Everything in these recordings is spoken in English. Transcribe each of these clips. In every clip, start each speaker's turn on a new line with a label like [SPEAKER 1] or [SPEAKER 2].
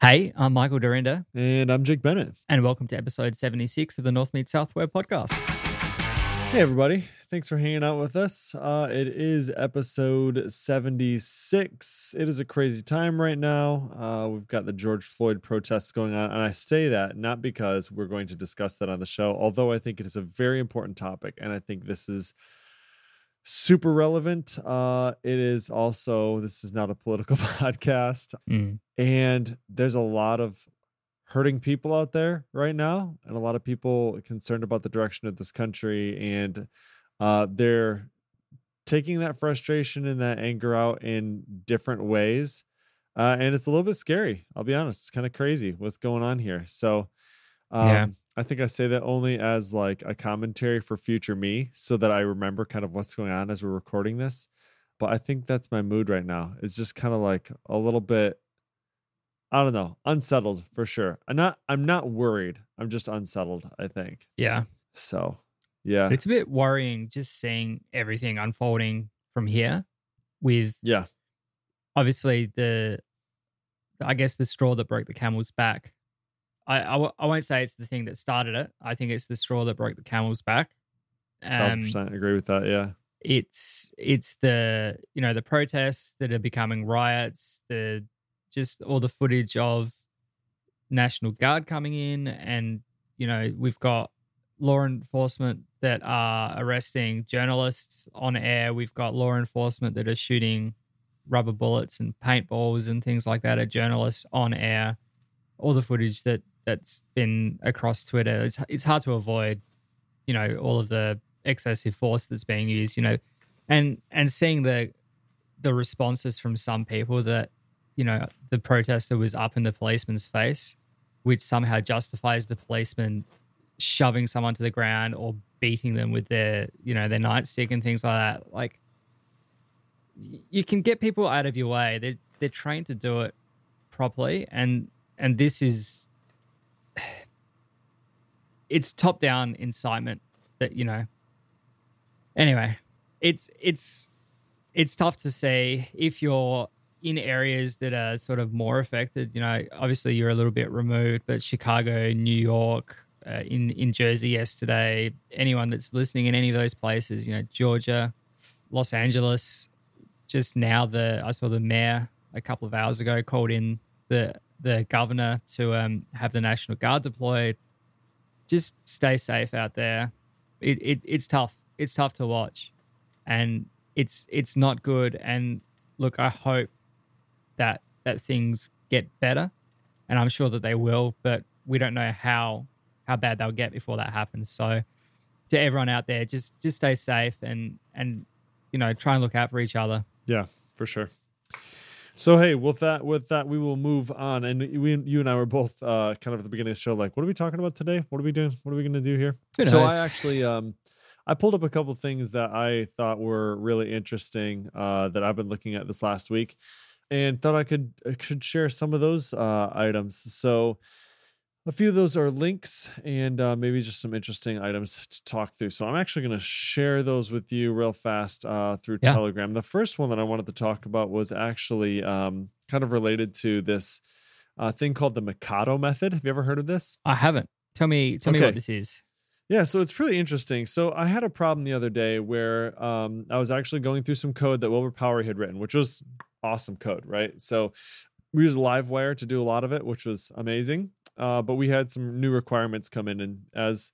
[SPEAKER 1] Hey, I'm Michael Dyrynda,
[SPEAKER 2] And I'm Jake Bennett.
[SPEAKER 1] and welcome to episode 76 of the North Meet South Web podcast.
[SPEAKER 2] Hey, everybody. Thanks for hanging out with us. Uh, it is episode 76. It is a crazy time right now. Uh, we've got the George Floyd protests going on. And I say that not because we're going to discuss that on the show, although I think it is a very important topic. And I think this is super relevant. Uh, it is also, this is not a political podcast.
[SPEAKER 1] Mm.
[SPEAKER 2] And there's a lot of hurting people out there right now, and a lot of people concerned about the direction of this country. And uh, they're taking that frustration and that anger out in different ways. Uh, and it's a little bit scary. I'll be honest. It's kind of crazy what's going on here. So, um,
[SPEAKER 1] Yeah.
[SPEAKER 2] I think I say that only as like a commentary for future me so that I remember kind of what's going on as we're recording this. But I think that's my mood right now. It's just kind of like a little bit I don't know, unsettled for sure. I'm not I'm not worried. I'm just unsettled, I think.
[SPEAKER 1] Yeah.
[SPEAKER 2] So, yeah.
[SPEAKER 1] It's a bit worrying just seeing everything unfolding from here with
[SPEAKER 2] Yeah.
[SPEAKER 1] obviously the, I guess, the straw that broke the camel's back. I, I, w- I won't say it's the thing that started it. I think it's the straw that broke the camel's back.
[SPEAKER 2] Thousand
[SPEAKER 1] Um,
[SPEAKER 2] percent agree with that. Yeah.
[SPEAKER 1] it's it's the you know the protests that are becoming riots the just all the footage of national guard coming in and you know we've got law enforcement that are arresting journalists on air we've got law enforcement that are shooting rubber bullets and paintballs and things like that at journalists on air all the footage that that's been across twitter it's it's hard to avoid you know all of the excessive force that's being used you know and and seeing the the responses from some people that you know the protester was up in the policeman's face which somehow justifies the policeman shoving someone to the ground or beating them with their you know their nightstick and things like that. Like you can get people out of your way. They're, they're trained to do it properly and and this is it's top down incitement that you know. Anyway it's it's it's tough to say if you're in areas that are sort of more affected. You know obviously you're a little bit removed but chicago new york uh, in in jersey yesterday anyone that's listening in any of those places you know georgia los angeles just now the i saw the mayor a couple of hours ago called in the the governor to um, have the national guard deployed. Just stay safe out there. It, it it's tough. It's tough to watch. And it's it's not good. And look i hope that that things get better. And i'm sure that they will but we don't know how how bad they'll get before that happens. So to everyone out there just just stay safe and and you know try and look out for each other.
[SPEAKER 2] Yeah, for sure. So hey, with that with that we will move on. And we you and I were both uh kind of at the beginning of the show, like, what are we talking about today? What are we doing? What are we gonna do here? So? I actually um I pulled up a couple things that I thought were really interesting uh that I've been looking at this last week and thought I could I should share some of those uh items. So a few of those are links and uh, maybe just some interesting items to talk through. So I'm actually going to share those with you real fast uh, through
[SPEAKER 1] Yeah.
[SPEAKER 2] Telegram. The first one that I wanted to talk about was actually um, kind of related to this uh, thing called the Mikado method. Have you ever heard of this?
[SPEAKER 1] i haven't tell me tell me what this is
[SPEAKER 2] Yeah, so it's pretty interesting. So I had a problem the other day where um, I was actually going through some code that Wilbur Powery had written, which was awesome code, right? So we used Livewire to do a lot of it, which was amazing. Uh, but we had some new requirements come in, and as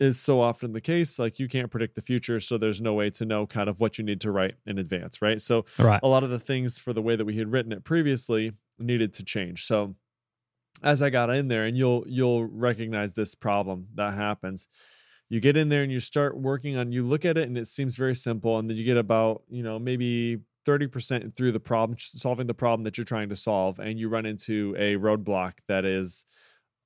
[SPEAKER 2] is so often the case, like you can't predict the future, so there's no way to know kind of what you need to write in advance, right? So
[SPEAKER 1] right
[SPEAKER 2] a lot of the things for the way that we had written it previously needed to change. So as I got in there, and you'll you'll recognize this problem that happens. You get in there and you start working on. You look at it and it seems very simple, and then you get about you know maybe thirty percent through the problem, solving the problem that you're trying to solve, and you run into a roadblock that is,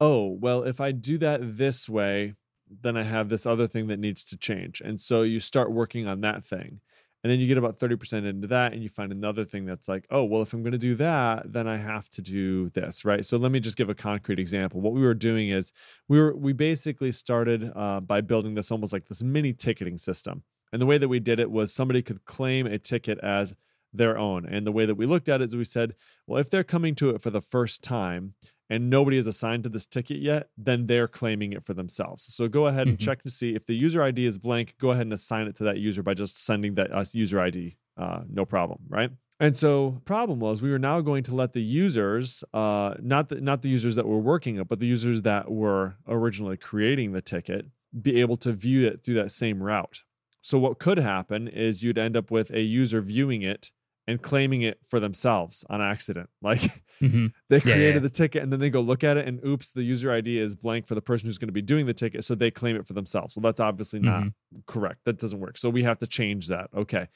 [SPEAKER 2] oh well, if I do that this way, then I have this other thing that needs to change, and so you start working on that thing. And then you get about 30% into that, and you find another thing that's like, oh, well, if I'm going to do that, then I have to do this, right? So let me just give a concrete example. What we were doing is we were we basically started uh, by building this almost like this mini ticketing system. And the way that we did it was somebody could claim a ticket as their own. And the way that we looked at it is we said, well, if they're coming to it for the first time and nobody is assigned to this ticket yet, then they're claiming it for themselves. So go ahead and
[SPEAKER 1] Mhm.
[SPEAKER 2] check to see if the user ID is blank. Go ahead and assign it to that user by just sending that us user ID. Uh, no problem, right? And so problem was we were now going to let the users, uh, not the not the users that were working it, but the users that were originally creating the ticket, be able to view it through that same route. So what could happen is you'd end up with a user viewing it and claiming it for themselves on accident. Like
[SPEAKER 1] hmm
[SPEAKER 2] they created
[SPEAKER 1] yeah.
[SPEAKER 2] the ticket and then they go look at it and oops, the user ID is blank for the person who's going to be doing the ticket. So they claim it for themselves. Well, that's obviously not correct. That doesn't work. So we have to change that. Okay.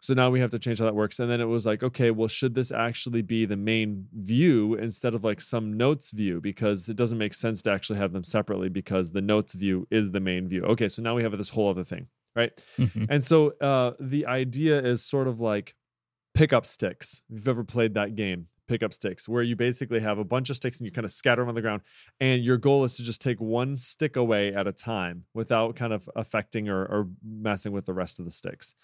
[SPEAKER 2] So now we have to change how that works. And then it was like, okay, well, should this actually be the main view instead of like some notes view? Because it doesn't make sense to actually have them separately because the notes view is the main view. Okay. So now we have this whole other thing, right?
[SPEAKER 1] hmm
[SPEAKER 2] And so uh, the idea is sort of like pickup sticks. If you've ever played that game, pickup sticks, where you basically have a bunch of sticks and you kind of scatter them on the ground. And your goal is to just take one stick away at a time without kind of affecting or, or messing with the rest of the sticks.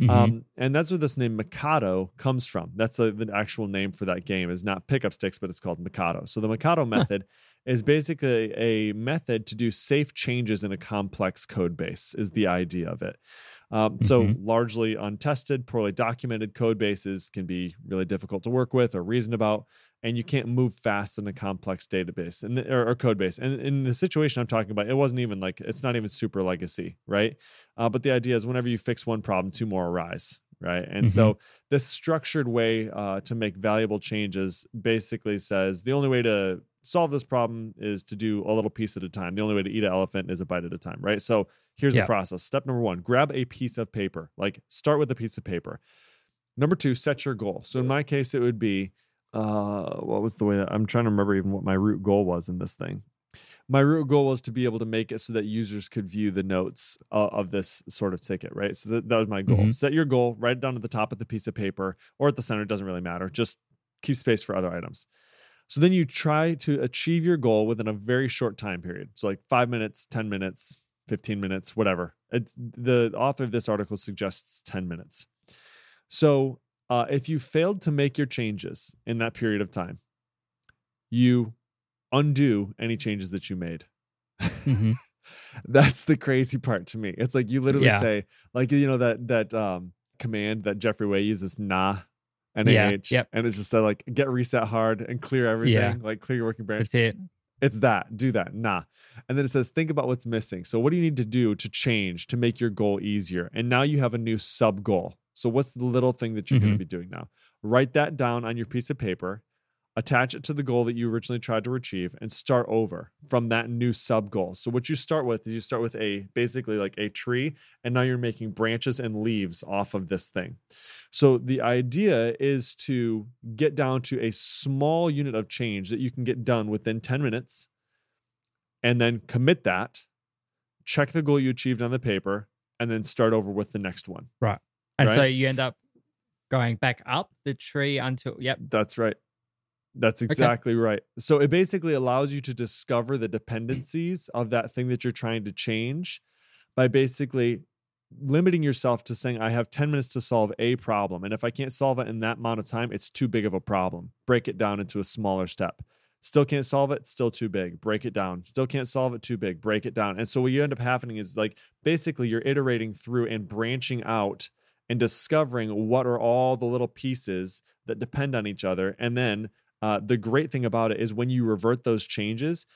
[SPEAKER 1] Mm-hmm.
[SPEAKER 2] Um, and that's where this name Mikado comes from. That's a, the actual name for that game is not pickup sticks, but it's called Mikado. So the Mikado method is basically a method to do safe changes in a complex code base is the idea of it. Um, so
[SPEAKER 1] Mhm.
[SPEAKER 2] largely untested, poorly documented code bases can be really difficult to work with or reason about, and you can't move fast in a complex database and or, or code base. And in the situation I'm talking about, it wasn't even like it's not even super legacy, right? Uh, but the idea is whenever you fix one problem, two more arise, right? And so this structured way uh, to make valuable changes basically says the only way to solve this problem is to do a little piece at a time. The only way to eat an elephant is a bite at a time, right? So here's
[SPEAKER 1] Yeah.
[SPEAKER 2] the process. Step number one: grab a piece of paper. Like start with a piece of paper. Number two, set your goal. So in my case, it would be uh, what was the way that I'm trying to remember even what my root goal was in this thing. My root goal was to be able to make it so that users could view the notes uh, of this sort of ticket, right? So that, that was my goal.
[SPEAKER 1] Mhm.
[SPEAKER 2] Set your goal, write it down at the top of the piece of paper or at the center, it doesn't really matter. Just keep space for other items. So then you try to achieve your goal within a very short time period. So like five minutes, 10 minutes, 15 minutes, whatever. It's the author of this article suggests 10 minutes. So uh, if you failed to make your changes in that period of time, you undo any changes that you made.
[SPEAKER 1] Mhm.
[SPEAKER 2] That's the crazy part to me. It's like you literally
[SPEAKER 1] Yeah.
[SPEAKER 2] say, like you know that that um command that Jeffrey Way uses, nah, N A
[SPEAKER 1] Yeah, yep.
[SPEAKER 2] and it's just uh, like git reset hard and clear everything,
[SPEAKER 1] Yeah.
[SPEAKER 2] like clear your working branch.
[SPEAKER 1] That's it.
[SPEAKER 2] It's that. Do that. Nah. And then it says, think about what's missing. So, what do you need to do to change to make your goal easier? And now you have a new sub goal. So, what's the little thing that you're going to be doing now? Write that down on your piece of paper, attach it to the goal that you originally tried to achieve, and start over from that new sub goal. So, what you start with is you start with a basically like a tree, and now you're making branches and leaves off of this thing. So the idea is to get down to a small unit of change that you can get done within 10 minutes and then commit that, check the goal you achieved on the paper, and then start over with the next one. Right.
[SPEAKER 1] And so you end up going back up the tree until yep.
[SPEAKER 2] That's right. That's exactly right. So it basically allows you to discover the dependencies of that thing that you're trying to change by basically limiting yourself to saying, I have 10 minutes to solve a problem. And if I can't solve it in that amount of time, it's too big of a problem. Break it down into a smaller step. Still can't solve it, still too big. Break it down. Still can't solve it, too big. Break it down. And so what you end up happening is like basically you're iterating through and branching out and discovering what are all the little pieces that depend on each other. And then uh, the great thing about it is when you revert those changes,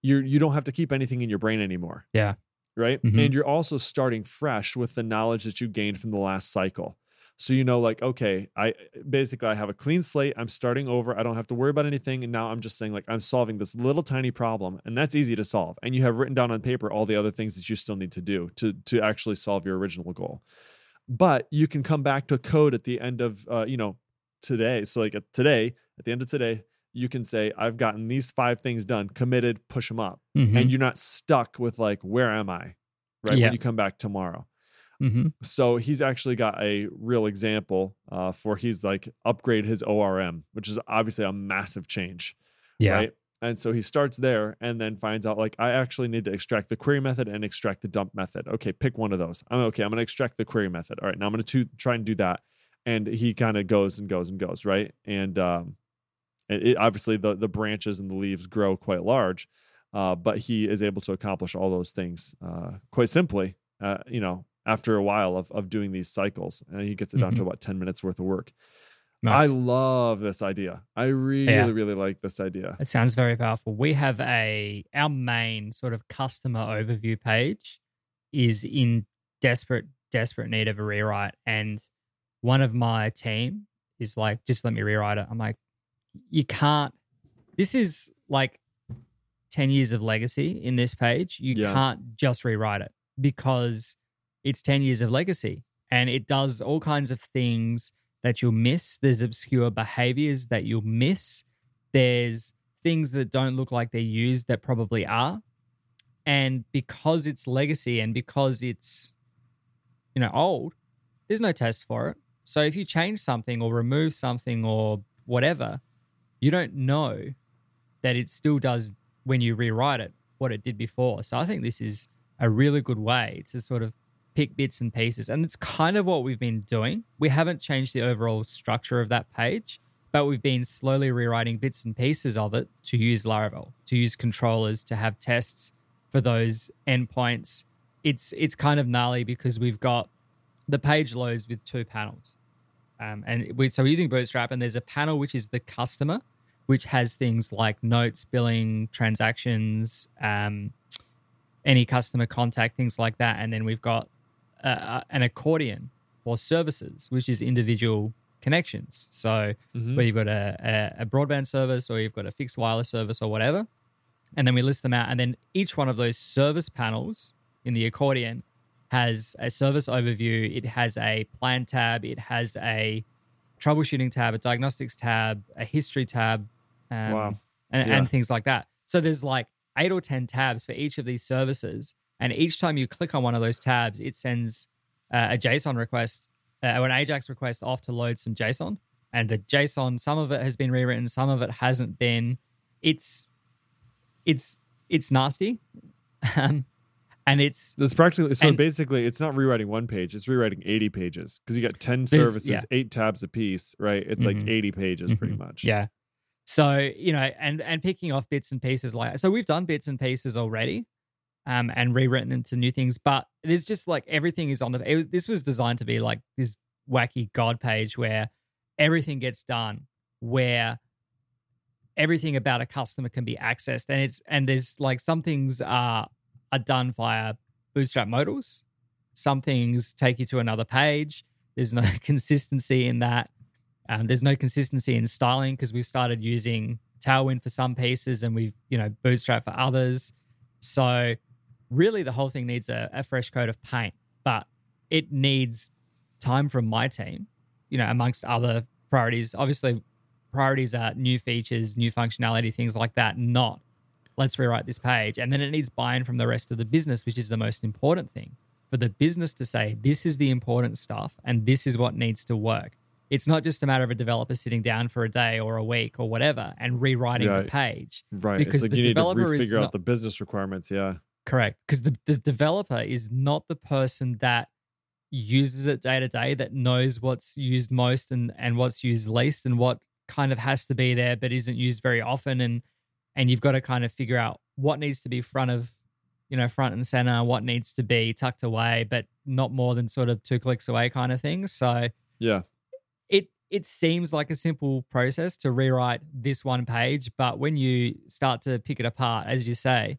[SPEAKER 2] you you don't have to keep anything in your brain anymore.
[SPEAKER 1] Yeah.
[SPEAKER 2] Right.
[SPEAKER 1] Mhm.
[SPEAKER 2] And you're also starting fresh with the knowledge that you gained from the last cycle. So you know, like, okay, I basically I have a clean slate. I'm starting over. I don't have to worry about anything. And now I'm just saying, like, I'm solving this little tiny problem, and that's easy to solve. And you have written down on paper all the other things that you still need to do to to actually solve your original goal. But you can come back to code at the end of uh, you know today. So like at today, at the end of today, you can say, I've gotten these five things done, committed, push them up.
[SPEAKER 1] Mhm.
[SPEAKER 2] And you're not stuck with like, where am I? Right.
[SPEAKER 1] Yeah.
[SPEAKER 2] When you come back tomorrow.
[SPEAKER 1] Mhm.
[SPEAKER 2] So he's actually got a real example uh, for he's like upgrade his ORM, which is obviously a massive change.
[SPEAKER 1] Yeah.
[SPEAKER 2] Right. And so he starts there and then finds out like I actually need to extract the query method and extract the dump method. Okay, pick one of those. I'm okay. I'm going to extract the query method. All right, now I'm going to try and do that. and he kind of goes and goes and goes right and um it, it, obviously the the branches and the leaves grow quite large uh, but he is able to accomplish all those things uh, quite simply uh, you know after a while of, of doing these cycles. And he gets it down mm-hmm. to about 10 minutes worth of work. Nice. i love this idea. I really yeah. really like this idea.
[SPEAKER 1] It sounds very powerful. We have a our main sort of customer overview page is in desperate desperate need of a rewrite. And one of my team is like just let me rewrite it. I'm like you can't this is like 10 years of legacy in this page you yeah. can't just rewrite it because it's 10 years of legacy and it does all kinds of things that you'll miss. There's obscure behaviors that you'll miss. There's things that don't look like they're used that probably are. And because it's legacy and because it's, you know, old, there's no test for it. So if you change something or remove something or whatever, you don't know that it still does when you rewrite it what it did before. So I think this is a really good way to sort of pick bits and pieces. And it's kind of what we've been doing. We haven't changed the overall structure of that page, but we've been slowly rewriting bits and pieces of it to use Laravel, to use controllers, to have tests for those endpoints. It's it's kind of gnarly because we've got the page loads with two panels. Um, and we, so we're using Bootstrap, and there's a panel which is the customer, which has things like notes, billing, transactions, um, any customer contact, things like that. And then we've got uh, an accordion for services, which is individual connections. So mm-hmm. whether you've got a, a, a, broadband service or you've got a fixed wireless service or whatever, and then we list them out, and then each one of those service panels in the accordion has a service overview. It has a plan tab. It has a troubleshooting tab, a diagnostics tab, a history tab, um, wow. and, yeah. and things like that. So there's like eight or ten tabs for each of these services and each time you click on one of those tabs, it sends uh, a JSON request uh, or an Ajax request off to load some JSON. And the JSON, some of it has been rewritten, some of it hasn't been. It's it's it's nasty. Um, and it's
[SPEAKER 2] it's practically so and, basically it's not rewriting one page it's rewriting 80 pages because you got 10 services yeah. eight tabs a piece right it's mm-hmm. like 80 pages mm-hmm. pretty much
[SPEAKER 1] yeah so you know and and picking off bits and pieces like so we've done bits and pieces already um, and rewritten into new things. But there's just like everything is on the. It, this was designed to be like this wacky God page where everything gets done, where everything about a customer can be accessed, and it's and there's like some things are are done via Bootstrap modals. Some things take you to another page. There's no consistency in that. Um, there's no consistency in styling because we've started using Tailwind for some pieces and we've you know Bootstrap for others. So really the whole thing needs a, a fresh coat of paint, but it needs time from my team, you know, amongst other priorities. Obviously, priorities are new features, new functionality, things like that, not let's rewrite this page. And then it needs buy in from the rest of the business, which is the most important thing. For the business to say, this is the important stuff and this is what needs to work. It's not just a matter of a developer sitting down for a day or a week or whatever and rewriting the page.
[SPEAKER 2] Right. Because like the you developer need to refigure out the business requirements. Yeah.
[SPEAKER 1] Correct. Because the, the developer is not the person that uses it day to day, that knows what's used most and, and what's used least and what kind of has to be there but isn't used very often. And and you've got to kind of figure out what needs to be front of, you know, front and center, what needs to be tucked away, but not more than sort of two clicks away kind of thing. So
[SPEAKER 2] yeah.
[SPEAKER 1] It seems like a simple process to rewrite this one page, but when you start to pick it apart, as you say,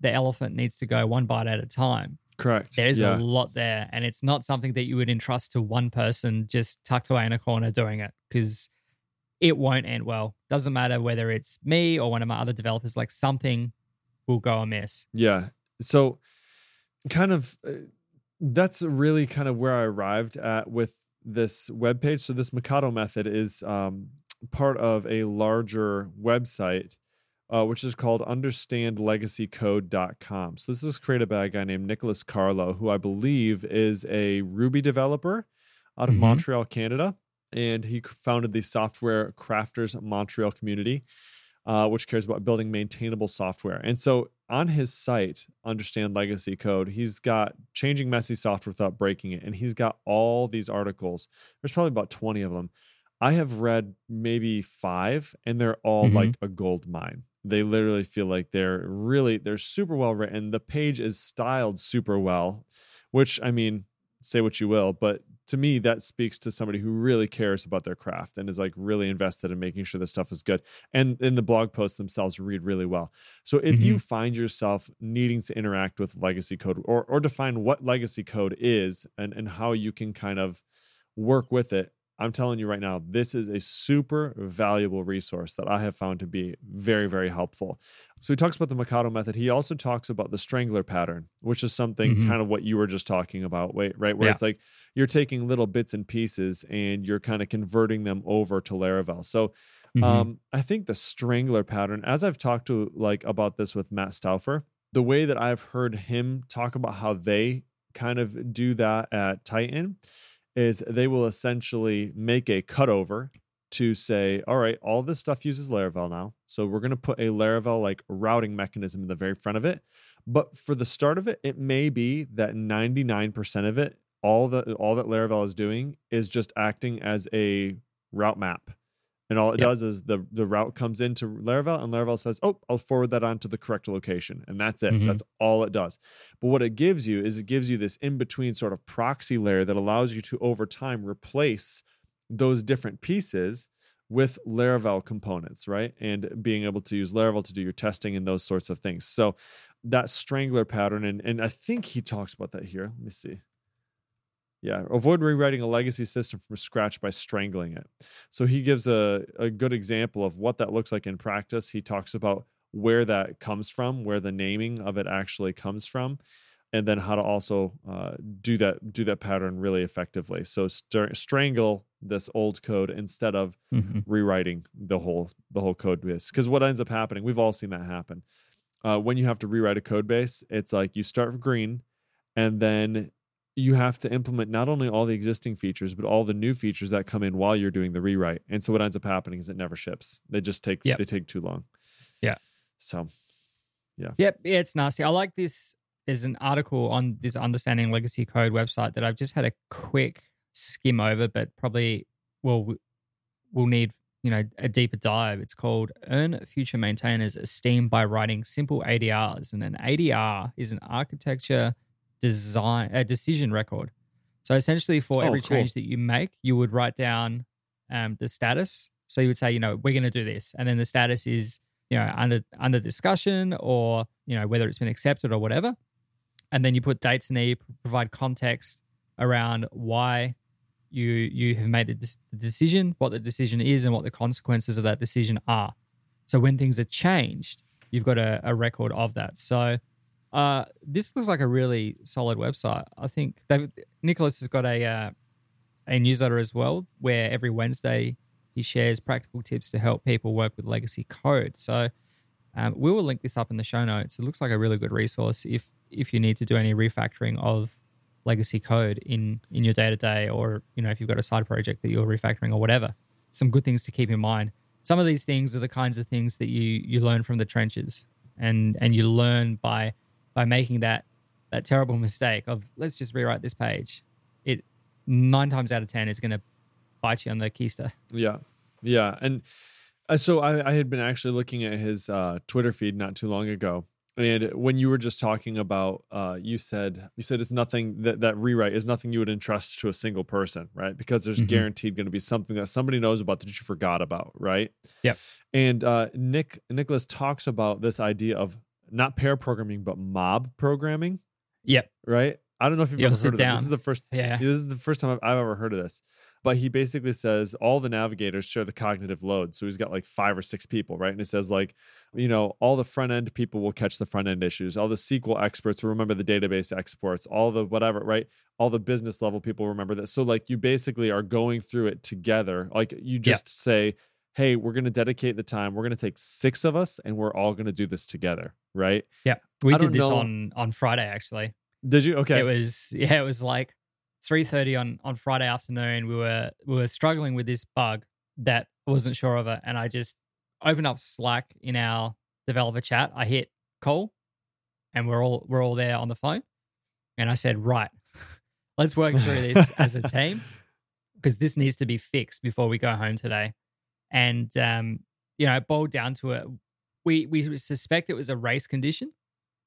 [SPEAKER 1] the elephant needs to go one bite at a time.
[SPEAKER 2] Correct.
[SPEAKER 1] There's yeah. a lot there, and it's not something that you would entrust to one person just tucked away in a corner doing it because it won't end well. Doesn't matter whether it's me or one of my other developers, like something will go amiss.
[SPEAKER 2] Yeah. So, kind of, uh, that's really kind of where I arrived at with this web page. So, this Mikado method is um, part of a larger website uh, which is called understandlegacycode.com. So this is created by a guy named Nicolas Carlo, who I believe is a Ruby developer out of mm-hmm. Montreal, Canada. And he founded the Software Crafters Montreal community. Uh, which cares about building maintainable software. And so on his site, Understand Legacy Code, he's got changing messy software without breaking it. And he's got all these articles. There's probably about 20 of them. I have read maybe five, and they're all
[SPEAKER 1] Mhm.
[SPEAKER 2] like a gold mine. They literally feel like they're really they're super well written. The page is styled super well, which I mean, say what you will, but to me that speaks to somebody who really cares about their craft and is like really invested in making sure the stuff is good. And in the blog posts themselves read really well. So if you mm-hmm. find yourself needing to interact with legacy code or or define what legacy code is and and how you can kind of work with it, I'm telling you right now, this is a super valuable resource that I have found to be very, very helpful. So he talks about the Mikado method. He also talks about the strangler pattern, which is something
[SPEAKER 1] Mhm.
[SPEAKER 2] kind of what you were just talking about, wait, right? Where
[SPEAKER 1] Yeah.
[SPEAKER 2] it's like you're taking little bits and pieces and you're kind of converting them over to Laravel. So
[SPEAKER 1] Mhm.
[SPEAKER 2] um, I think the strangler pattern, as I've talked to like about this with Matt Stauffer, the way that I've heard him talk about how they kind of do that at Tighten is they will essentially make a cutover to say, all right, all this stuff uses Laravel now. So we're going to put a Laravel like routing mechanism in the very front of it. But for the start of it, it may be that 99% of it, all that all that Laravel is doing is just acting as a route map. And all it
[SPEAKER 1] Yep.
[SPEAKER 2] does is the the route comes into Laravel and Laravel says, "Oh, I'll forward that on to the correct location." And that's it.
[SPEAKER 1] Mhm.
[SPEAKER 2] That's all it does. But what it gives you is it gives you this in between sort of proxy layer that allows you to over time replace those different pieces with Laravel components, right? And being able to use Laravel to do your testing and those sorts of things. So that strangler pattern, and, and I think he talks about that here. Let me see. Yeah, avoid rewriting a legacy system from scratch by strangling it. So he gives a, a good example of what that looks like in practice. He talks about where that comes from, where the naming of it actually comes from, and then how to also uh, do that do that pattern really effectively. So str- strangle this old code instead of
[SPEAKER 1] Mhm.
[SPEAKER 2] rewriting the whole the whole code base. Because what ends up happening, we've all seen that happen. Uh, when you have to rewrite a code base, it's like you start green, and then you have to implement not only all the existing features but all the new features that come in while you're doing the rewrite. And so what ends up happening is it never ships. They just take
[SPEAKER 1] Yep.
[SPEAKER 2] they take too long.
[SPEAKER 1] Yeah.
[SPEAKER 2] So yeah.
[SPEAKER 1] Yep, yeah, it's nasty. I like this. There's an article on this Understanding Legacy Code website that I've just had a quick skim over, but probably will will need you know a deeper dive. It's called "Earn Future Maintainers Esteem by Writing Simple ADRs," and an ADR is an architecture design a decision record. So essentially, for
[SPEAKER 2] Oh,
[SPEAKER 1] every
[SPEAKER 2] cool.
[SPEAKER 1] change that you make, you would write down um, the status. So you would say, you know, we're going to do this, and then the status is you know under under discussion or you know whether it's been accepted or whatever and then you put dates in there you provide context around why you you have made the, decision what the decision is and what the consequences of that decision are so when things are changed you've got a, a record of that so uh, this looks like a really solid website i think nicolas has got a uh, a newsletter as well where every wednesday he shares practical tips to help people work with legacy code. So um, we will link this up in the show notes. It looks like a really good resource if if you need to do any refactoring of legacy code in in your day to day, or you know if you've got a side project that you're refactoring or whatever. Some good things to keep in mind. Some of these things are the kinds of things that you you learn from the trenches, and and you learn by by making that that terrible mistake of let's just rewrite this page. It nine times out of ten is going to bite you on the keister.
[SPEAKER 2] Yeah, yeah, and uh, so I, I had been actually looking at his uh, Twitter feed not too long ago, and when you were just talking about, uh, you said you said it's nothing that that rewrite is nothing you would entrust to a single person, right? Because there's
[SPEAKER 1] Mhm.
[SPEAKER 2] guaranteed going to be something that somebody knows about that you forgot about, right?
[SPEAKER 1] Yep.
[SPEAKER 2] And uh, Nick Nicolas talks about this idea of not pair programming but mob programming,
[SPEAKER 1] Yep.
[SPEAKER 2] right? I don't know if you've ever heard of
[SPEAKER 1] down.
[SPEAKER 2] This is the first
[SPEAKER 1] Yeah.
[SPEAKER 2] this is the first time I've, I've ever heard of this. But he basically says all the navigators share the cognitive load. So he's got like five or six people, right? And he says, like, you know, all the front end people will catch the front end issues. All the SQL experts will remember the database exports. All the whatever, right? All the business level people remember that. So, like, you basically are going through it together. Like, you just say, hey, we're going to dedicate the time. We're going to take six of us and we're all going to do this together, right? Yeah.
[SPEAKER 1] We
[SPEAKER 2] I
[SPEAKER 1] did this
[SPEAKER 2] know-
[SPEAKER 1] on on Friday actually.
[SPEAKER 2] Did you? Okay.
[SPEAKER 1] It was yeah, it was like three thirty on on Friday afternoon. We were we were struggling with this bug that I wasn't sure of it, and I just open up Slack in our developer chat. I hit call, and we're all we're all there on the phone. And I said, right, let's work through this as a team because this needs to be fixed before we go home today. And um, you know, it boiled down to it. We we suspect it was a race condition,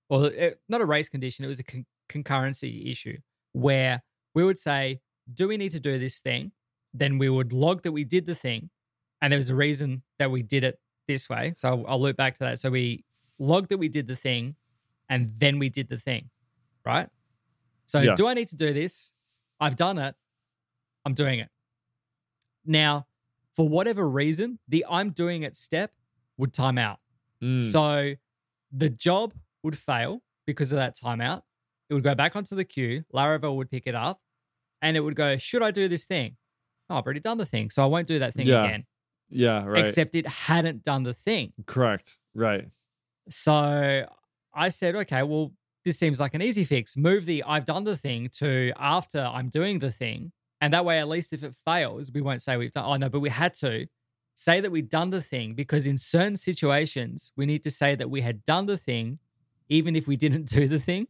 [SPEAKER 1] or it, not a race condition. It was a con- concurrency issue where we would say, "Do we need to do this thing?" Then we would log that we did the thing, and there was a reason that we did it this way. So I'll, I'll loop back to that. So we logged that we did the thing, and then we did the thing, right? So
[SPEAKER 2] Yeah.
[SPEAKER 1] do I need to do this? I've done it. I'm doing it. Now, for whatever reason, the I'm doing it step would time out.
[SPEAKER 2] Mm,
[SPEAKER 1] So the job would fail because of that timeout. It would go back onto the queue. Laravel would pick it up and it would go, Should I do this thing? Oh, I've already done the thing. So I won't do that thing
[SPEAKER 2] Yeah,
[SPEAKER 1] again.
[SPEAKER 2] yeah, right.
[SPEAKER 1] Except it hadn't done the thing.
[SPEAKER 2] Correct. Right.
[SPEAKER 1] So I said, okay, well, this seems like an easy fix. Move the I've done the thing to after I'm doing the thing. And that way, at least if it fails, we won't say we've done, oh no, but we had to say that we've done the thing because in certain situations, we need to say that we had done the thing, even if we didn't do the thing.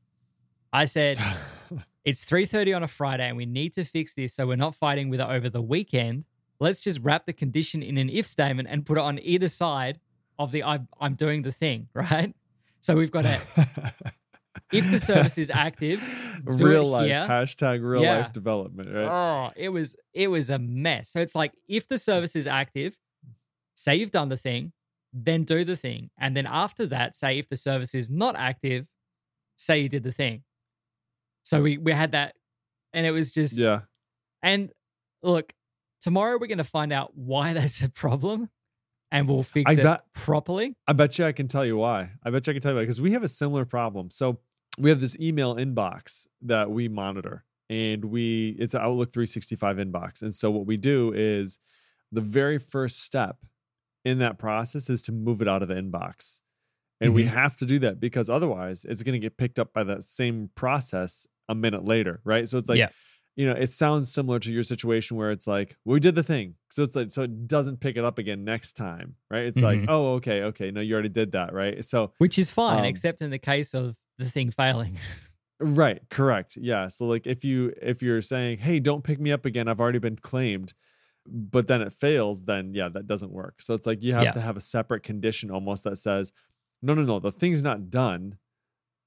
[SPEAKER 1] I said, it's 3.30 on a Friday and we need to fix this so we're not fighting with it over the weekend. Let's just wrap the condition in an if statement and put it on either side of the I'm, I'm doing the thing, right? So we've got a if the service is active,
[SPEAKER 2] real life
[SPEAKER 1] here.
[SPEAKER 2] hashtag real
[SPEAKER 1] Yeah.
[SPEAKER 2] life development, right?
[SPEAKER 1] oh, it was it was a mess. So it's like if the service is active, say you've done the thing, then do the thing. And then after that, say if the service is not active, say you did the thing. So we we had that and it was just
[SPEAKER 2] yeah.
[SPEAKER 1] and look, tomorrow we're gonna find out why that's a problem and we'll fix
[SPEAKER 2] I
[SPEAKER 1] it
[SPEAKER 2] bet-
[SPEAKER 1] properly.
[SPEAKER 2] I bet you I can tell you why. I bet you I can tell you why because we have a similar problem. So we have this email inbox that we monitor, and we it's an Outlook 365 inbox. And so what we do is the very first step in that process is to move it out of the inbox. And we
[SPEAKER 1] Mhm.
[SPEAKER 2] have to do that because otherwise it's going to get picked up by that same process a minute later, right? So it's like
[SPEAKER 1] Yeah.
[SPEAKER 2] You know, it sounds similar to your situation where it's like, we did the thing. So it's like, so it doesn't pick it up again next time, right? It's like,
[SPEAKER 1] Mhm.
[SPEAKER 2] oh, okay, okay. No, you already did that, right? So,
[SPEAKER 1] Which is fine,
[SPEAKER 2] Um,
[SPEAKER 1] except in the case of the thing failing.
[SPEAKER 2] right, correct. Yeah. So, like, if you, if you're saying, hey, don't pick me up again, I've already been claimed, but then it fails, then yeah, that doesn't work. So it's like you have
[SPEAKER 1] Yeah.
[SPEAKER 2] to have a separate condition almost that says, no, no, no, the thing's not done.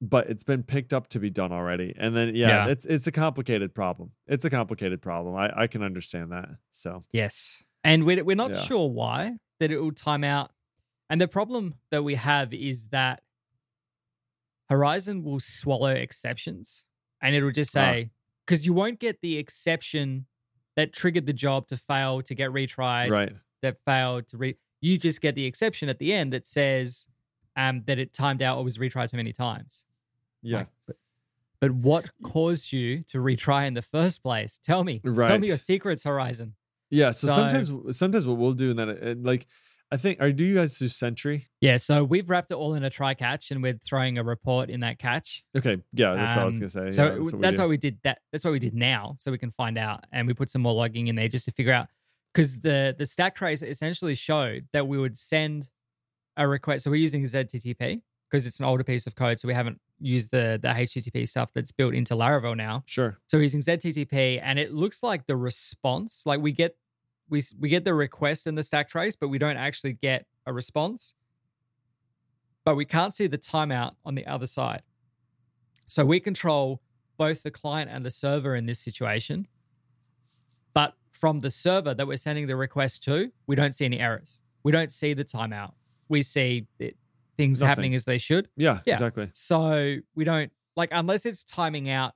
[SPEAKER 2] But it's been picked up to be done already, and then yeah,
[SPEAKER 1] Yeah.
[SPEAKER 2] it's it's a complicated problem. It's a complicated problem. I I can understand that. So
[SPEAKER 1] Yes. And we're, we're not
[SPEAKER 2] Yeah.
[SPEAKER 1] sure why that it will time out. And the problem that we have is that Horizon will swallow exceptions and it'll just
[SPEAKER 2] Ah.
[SPEAKER 1] say, because you won't get the exception that triggered the job to fail, to get retried,
[SPEAKER 2] right,
[SPEAKER 1] that failed to re. You just get the exception at the end that says um, that it timed out or was retried too many times.
[SPEAKER 2] yeah.
[SPEAKER 1] Like, but, but what caused you to retry in the first place? Tell me. Tell me your secrets, Horizon.
[SPEAKER 2] Yeah, so,
[SPEAKER 1] So-
[SPEAKER 2] sometimes sometimes what we'll do in that like I think are do you guys do Sentry?
[SPEAKER 1] Yeah, so we've wrapped it all in a try catch and we're throwing a report in that catch.
[SPEAKER 2] Okay, yeah, that's what I was
[SPEAKER 1] Um,
[SPEAKER 2] gonna say.
[SPEAKER 1] So
[SPEAKER 2] yeah,
[SPEAKER 1] w-
[SPEAKER 2] what
[SPEAKER 1] that's
[SPEAKER 2] do.
[SPEAKER 1] why we did that. That's why we did now, so we can find out. And we put some more logging in there just to figure out because the the stack trace essentially showed that we would send a request. So we're using ZTTP because it's an older piece of code, so we haven't used the the HTTP stuff that's built into Laravel now.
[SPEAKER 2] Sure.
[SPEAKER 1] So we're using ZTTP, and it looks like the response, like we get we we get the request in the stack trace, but we don't actually get a response. But we can't see the timeout on the other side. So we control both the client and the server in this situation. But from the server that we're sending the request to, we don't see any errors. We don't see the timeout. We see it, things
[SPEAKER 2] Nothing.
[SPEAKER 1] happening as they should.
[SPEAKER 2] Yeah,
[SPEAKER 1] Yeah.
[SPEAKER 2] exactly.
[SPEAKER 1] So we don't like unless it's timing out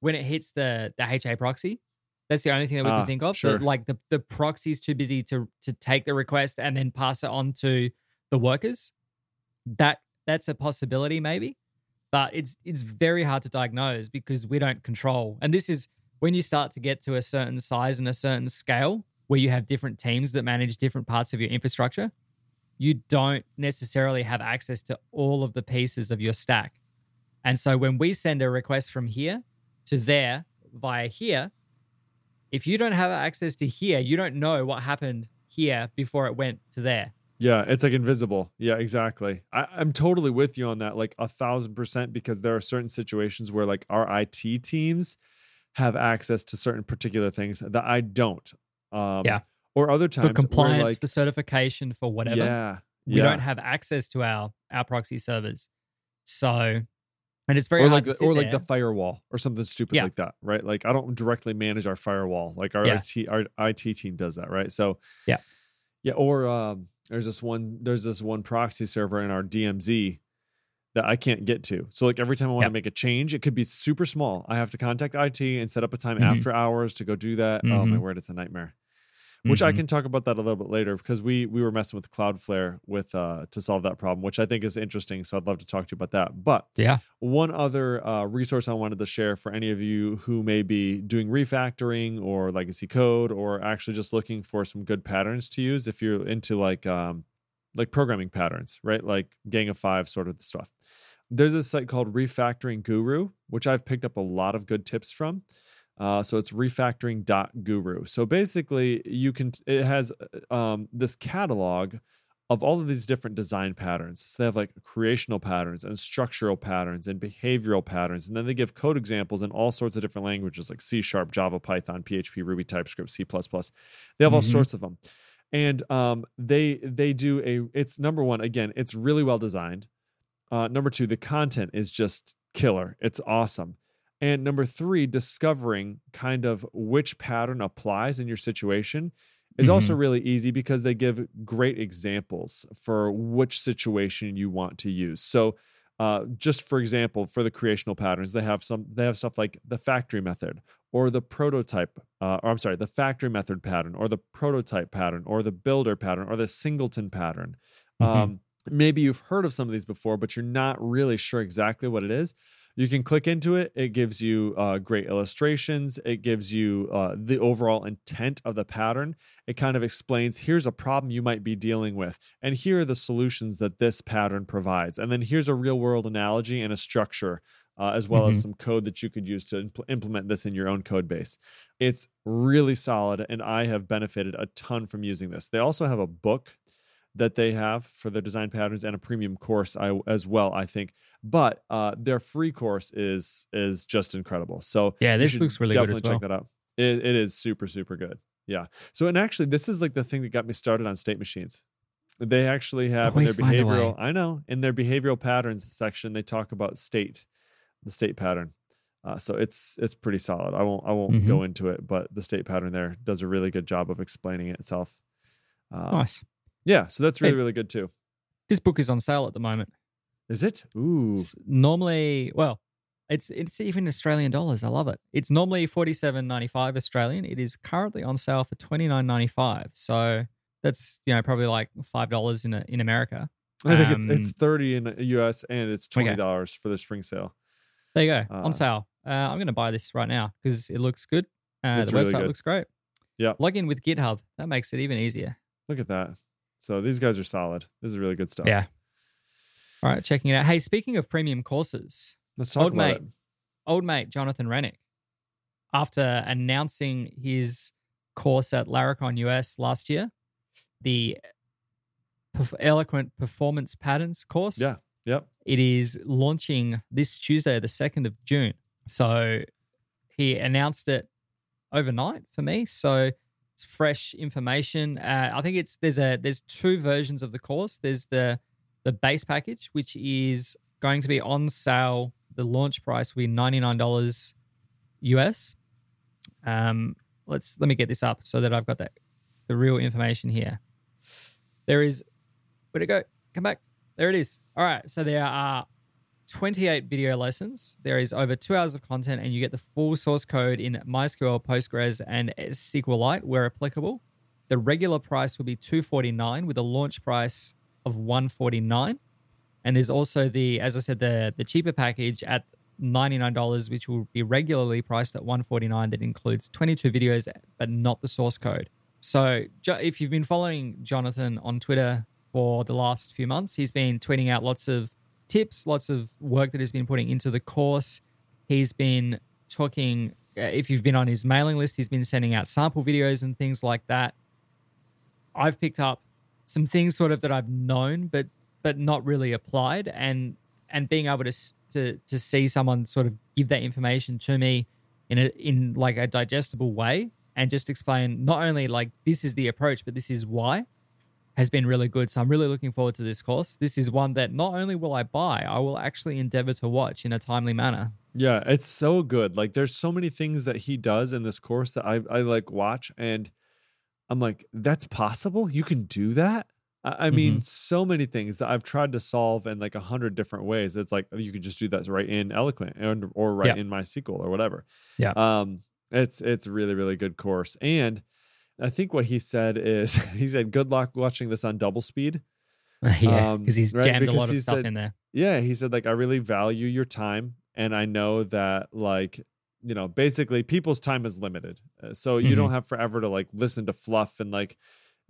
[SPEAKER 1] when it hits the the HA proxy. That's the only thing that we
[SPEAKER 2] Ah,
[SPEAKER 1] can think of.
[SPEAKER 2] sure.
[SPEAKER 1] That, like the the proxy's too busy to to take the request and then pass it on to the workers. That that's a possibility maybe, but it's it's very hard to diagnose because we don't control. And this is when you start to get to a certain size and a certain scale where you have different teams that manage different parts of your infrastructure. You don't necessarily have access to all of the pieces of your stack. And so when we send a request from here to there via here, if you don't have access to here, you don't know what happened here before it went to there.
[SPEAKER 2] Yeah, it's like invisible. Yeah, exactly. I, I'm totally with you on that, like a thousand percent, because there are certain situations where like our IT teams have access to certain particular things that I don't. Um,
[SPEAKER 1] Yeah.
[SPEAKER 2] Or other times
[SPEAKER 1] for compliance,
[SPEAKER 2] like,
[SPEAKER 1] for certification, for whatever.
[SPEAKER 2] yeah,
[SPEAKER 1] we
[SPEAKER 2] yeah.
[SPEAKER 1] don't have access to our our proxy servers. So, and it's very
[SPEAKER 2] or
[SPEAKER 1] hard
[SPEAKER 2] like
[SPEAKER 1] to
[SPEAKER 2] the, or like the firewall or something stupid
[SPEAKER 1] Yeah.
[SPEAKER 2] like that, right? Like I don't directly manage our firewall. Like our
[SPEAKER 1] Yeah.
[SPEAKER 2] IT our IT team does that, right? So
[SPEAKER 1] Yeah.
[SPEAKER 2] yeah. Or um, there's this one there's this one proxy server in our DMZ that I can't get to. So like every time I want
[SPEAKER 1] Yeah.
[SPEAKER 2] to make a change, it could be super small. I have to contact IT and set up a time
[SPEAKER 1] Mhm.
[SPEAKER 2] after hours to go do that. Oh my
[SPEAKER 1] Mhm.
[SPEAKER 2] word, it's a nightmare. Which I
[SPEAKER 1] Mhm.
[SPEAKER 2] can talk about that a little bit later because we we were messing with Cloudflare with uh to solve that problem, which I think is interesting. So I'd love to talk to you about that. But
[SPEAKER 1] yeah,
[SPEAKER 2] one other uh, resource I wanted to share for any of you who may be doing refactoring or legacy code or actually just looking for some good patterns to use if you're into like um, like programming patterns, right? Like Gang of Five sort of stuff. There's a site called Refactoring Guru, which I've picked up a lot of good tips from. Uh, so it's refactoring.guru. So basically, you can it has uh, um, this catalog of all of these different design patterns. So they have like creational patterns and structural patterns and behavioral patterns. And then they give code examples in all sorts of different languages like C sharp, Java, Python, PHP, Ruby, TypeScript, C. They have all
[SPEAKER 1] Mhm.
[SPEAKER 2] sorts of them. And um, they they do a it's number one, again, it's really well designed. Uh, number two, the content is just killer. It's awesome. And number three, discovering kind of which pattern applies in your situation is also really easy because they give great examples for which situation you want to use. So, uh, just for example, for the creational patterns, they have some they have stuff like the factory method or the prototype, uh, or I'm sorry, the factory method pattern or the prototype pattern or the builder pattern or the singleton pattern.
[SPEAKER 1] Mhm.
[SPEAKER 2] Um, maybe you've heard of some of these before, but you're not really sure exactly what it is. You can click into it. It gives you uh, great illustrations. It gives you uh, the overall intent of the pattern. It kind of explains here's a problem you might be dealing with, and here are the solutions that this pattern provides. And then here's a real world analogy and a structure, uh, as well as
[SPEAKER 1] Mhm.
[SPEAKER 2] some code that you could use to impl- implement this in your own code base. It's really solid, and I have benefited a ton from using this. They also have a book that they have for their design patterns and a premium course I, as well i think. But uh, their free course is is just incredible. So
[SPEAKER 1] yeah, this looks really good
[SPEAKER 2] definitely
[SPEAKER 1] as well.
[SPEAKER 2] check that out. It, it is super super good. Yeah. So and actually this is like the thing that got me started on state machines. They actually have in their behavioral i know. In their behavioral patterns section they talk about state the state pattern. Uh, so it's it's pretty solid. I won't i won't
[SPEAKER 1] Mm-hmm.
[SPEAKER 2] go into it but the state pattern there does a really good job of explaining it itself. Uh,
[SPEAKER 1] Nice.
[SPEAKER 2] Yeah, so that's really
[SPEAKER 1] Hey.
[SPEAKER 2] really good too.
[SPEAKER 1] This book is on sale at the moment.
[SPEAKER 2] Is it? Ooh,
[SPEAKER 1] It's normally well, it's it's even Australian dollars. I love it. It's normally forty seven ninety five Australian. It is currently on sale for twenty nine ninety five. So that's you know probably like five dollars in a, in America.
[SPEAKER 2] I think it's it's
[SPEAKER 1] um,
[SPEAKER 2] thirty in the U.S. and it's twenty dollars for the spring sale.
[SPEAKER 1] There you go
[SPEAKER 2] Uh,
[SPEAKER 1] on sale. Uh, I'm going to buy this right now because it looks good. Uh, the
[SPEAKER 2] really
[SPEAKER 1] website
[SPEAKER 2] good.
[SPEAKER 1] looks great.
[SPEAKER 2] Yeah.
[SPEAKER 1] Log in with GitHub. That makes it even easier.
[SPEAKER 2] Look at that. So these guys are solid. This is really good stuff.
[SPEAKER 1] Yeah. All right, checking it out. Hey, speaking of premium courses,
[SPEAKER 2] let's talk
[SPEAKER 1] Old
[SPEAKER 2] about
[SPEAKER 1] mate.
[SPEAKER 2] it.
[SPEAKER 1] old mate Jonathan Reinink, after announcing his course at Laracon US last year, the Eloquent Performance Patterns course.
[SPEAKER 2] Yeah. Yep.
[SPEAKER 1] It is launching this Tuesday, the 2nd of June. So he announced it overnight for me. So it's fresh information. Uh, I think it's there's a there's two versions of the course. There's the the base package, which is going to be on sale. The launch price will be ninety nine dollars US. Um, let's let me get this up so that I've got that the real information here. There is where'd it go? Come back. There it is. All right. So there are 28 video lessons. There is over two hours of content, and you get the full source code in MySQL, Postgres, and SQLite where applicable. The regular price will be 249 with a launch price of 149. And there's also the, as I said, the the cheaper package at $99, which will be regularly priced at 149 that includes 22 videos, but not the source code. So if you've been following Jonathan on Twitter for the last few months, he's been tweeting out lots of tips, lots of work that he's been putting into the course. He's been talking, uh, if you've been on his mailing list, he's been sending out sample videos and things like that. I've picked up some things sort of that I've known, but but not really applied, and and being able to to to see someone sort of give that information to me in a in like a digestible way and just explain not only like this is the approach, but this is why has been really good. So I'm really looking forward to this course. This is one that not only will I buy, I will actually endeavor to watch in a timely manner.
[SPEAKER 2] Yeah, it's so good. Like there's so many things that he does in this course that I I like watch and I'm like, that's possible? You can do that? I, I mean,
[SPEAKER 1] Mm-hmm.
[SPEAKER 2] so many things that I've tried to solve in like a hundred different ways. It's like you could just do that right in Eloquent and or right
[SPEAKER 1] Yeah.
[SPEAKER 2] in MySQL or whatever.
[SPEAKER 1] Yeah.
[SPEAKER 2] Um, it's it's a really really good course, and I think what he said is he said, "Good luck watching this on double speed."
[SPEAKER 1] yeah,
[SPEAKER 2] Um,
[SPEAKER 1] because he's jammed a lot of stuff
[SPEAKER 2] said-
[SPEAKER 1] in there.
[SPEAKER 2] Yeah, he said like I really value your time and I know that like you know basically people's time is limited. Uh, So you
[SPEAKER 1] Mm-hmm.
[SPEAKER 2] don't have forever to like listen to fluff and like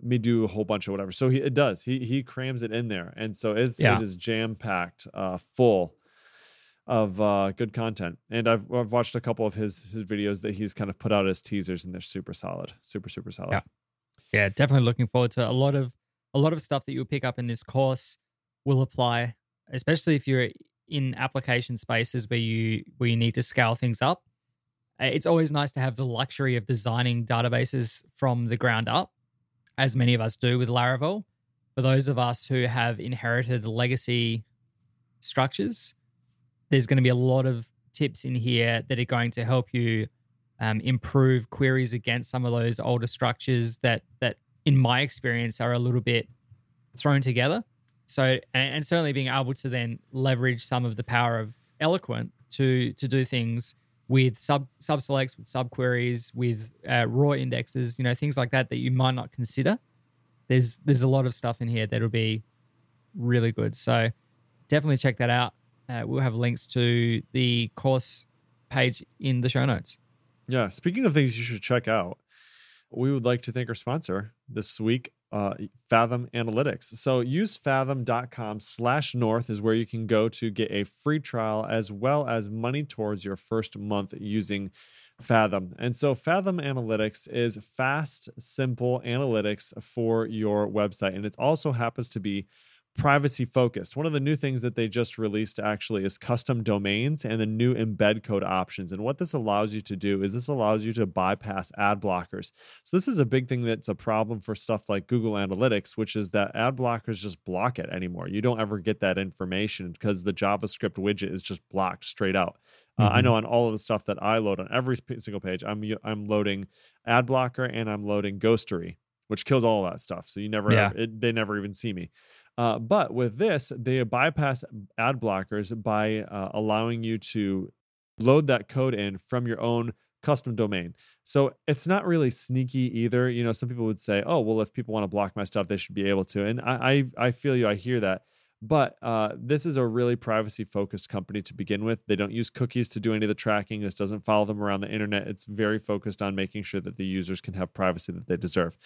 [SPEAKER 2] me do a whole bunch of whatever. So he it does. He he crams it in there. And so it's
[SPEAKER 1] Yeah.
[SPEAKER 2] it is jam packed uh full of uh good content. And I've I've watched a couple of his his videos that he's kind of put out as teasers and they're super solid. Super super solid.
[SPEAKER 1] Yeah. yeah, definitely looking forward to a lot of a lot of stuff that you'll pick up in this course will apply, especially if you're in application spaces where you where you need to scale things up. Uh, It's always nice to have the luxury of designing databases from the ground up, as many of us do with Laravel. For those of us who have inherited legacy structures, there's going to be a lot of tips in here that are going to help you um, improve queries against some of those older structures that that in my experience are a little bit thrown together. So and, and certainly being able to then leverage some of the power of eloquent to to do things with sub sub selects with subqueries with uh, raw indexes you know things like that that you might not consider. There's there's a lot of stuff in here that'll be really good. So definitely check that out uh, we'll have links to the course page in the show notes
[SPEAKER 2] Yeah. Speaking of things you should check out, we would like to thank our sponsor this week, uh, Fathom Analytics. So use fathom.com slash north is where you can go to get a free trial as well as money towards your first month using Fathom. And so Fathom Analytics is fast, simple analytics for your website. And it also happens to be privacy focused. One of the new things that they just released actually is custom domains and the new embed code options. And what this allows you to do is this allows you to bypass ad blockers. So this is a big thing that's a problem for stuff like Google Analytics, which is that ad blockers just block it anymore. You don't ever get that information because the JavaScript widget is just blocked straight out. Uh, I
[SPEAKER 1] Mhm.
[SPEAKER 2] know on all of the stuff that I load on every single page, I'm I'm loading ad blocker and I'm loading ghostery, which kills all that stuff. So you never,
[SPEAKER 1] Yeah.
[SPEAKER 2] it, they never even see me. Uh, but with this, they bypass ad blockers by uh, allowing you to load that code in from your own custom domain. So it's not really sneaky either. You know, some people would say, "Oh, well, if people want to block my stuff, they should be able to." And I, I, I feel you. I hear that. But uh, this is a really privacy focused company to begin with. They don't use cookies to do any of the tracking. This doesn't follow them around the internet. It's very focused on making sure that the users can have privacy that they deserve.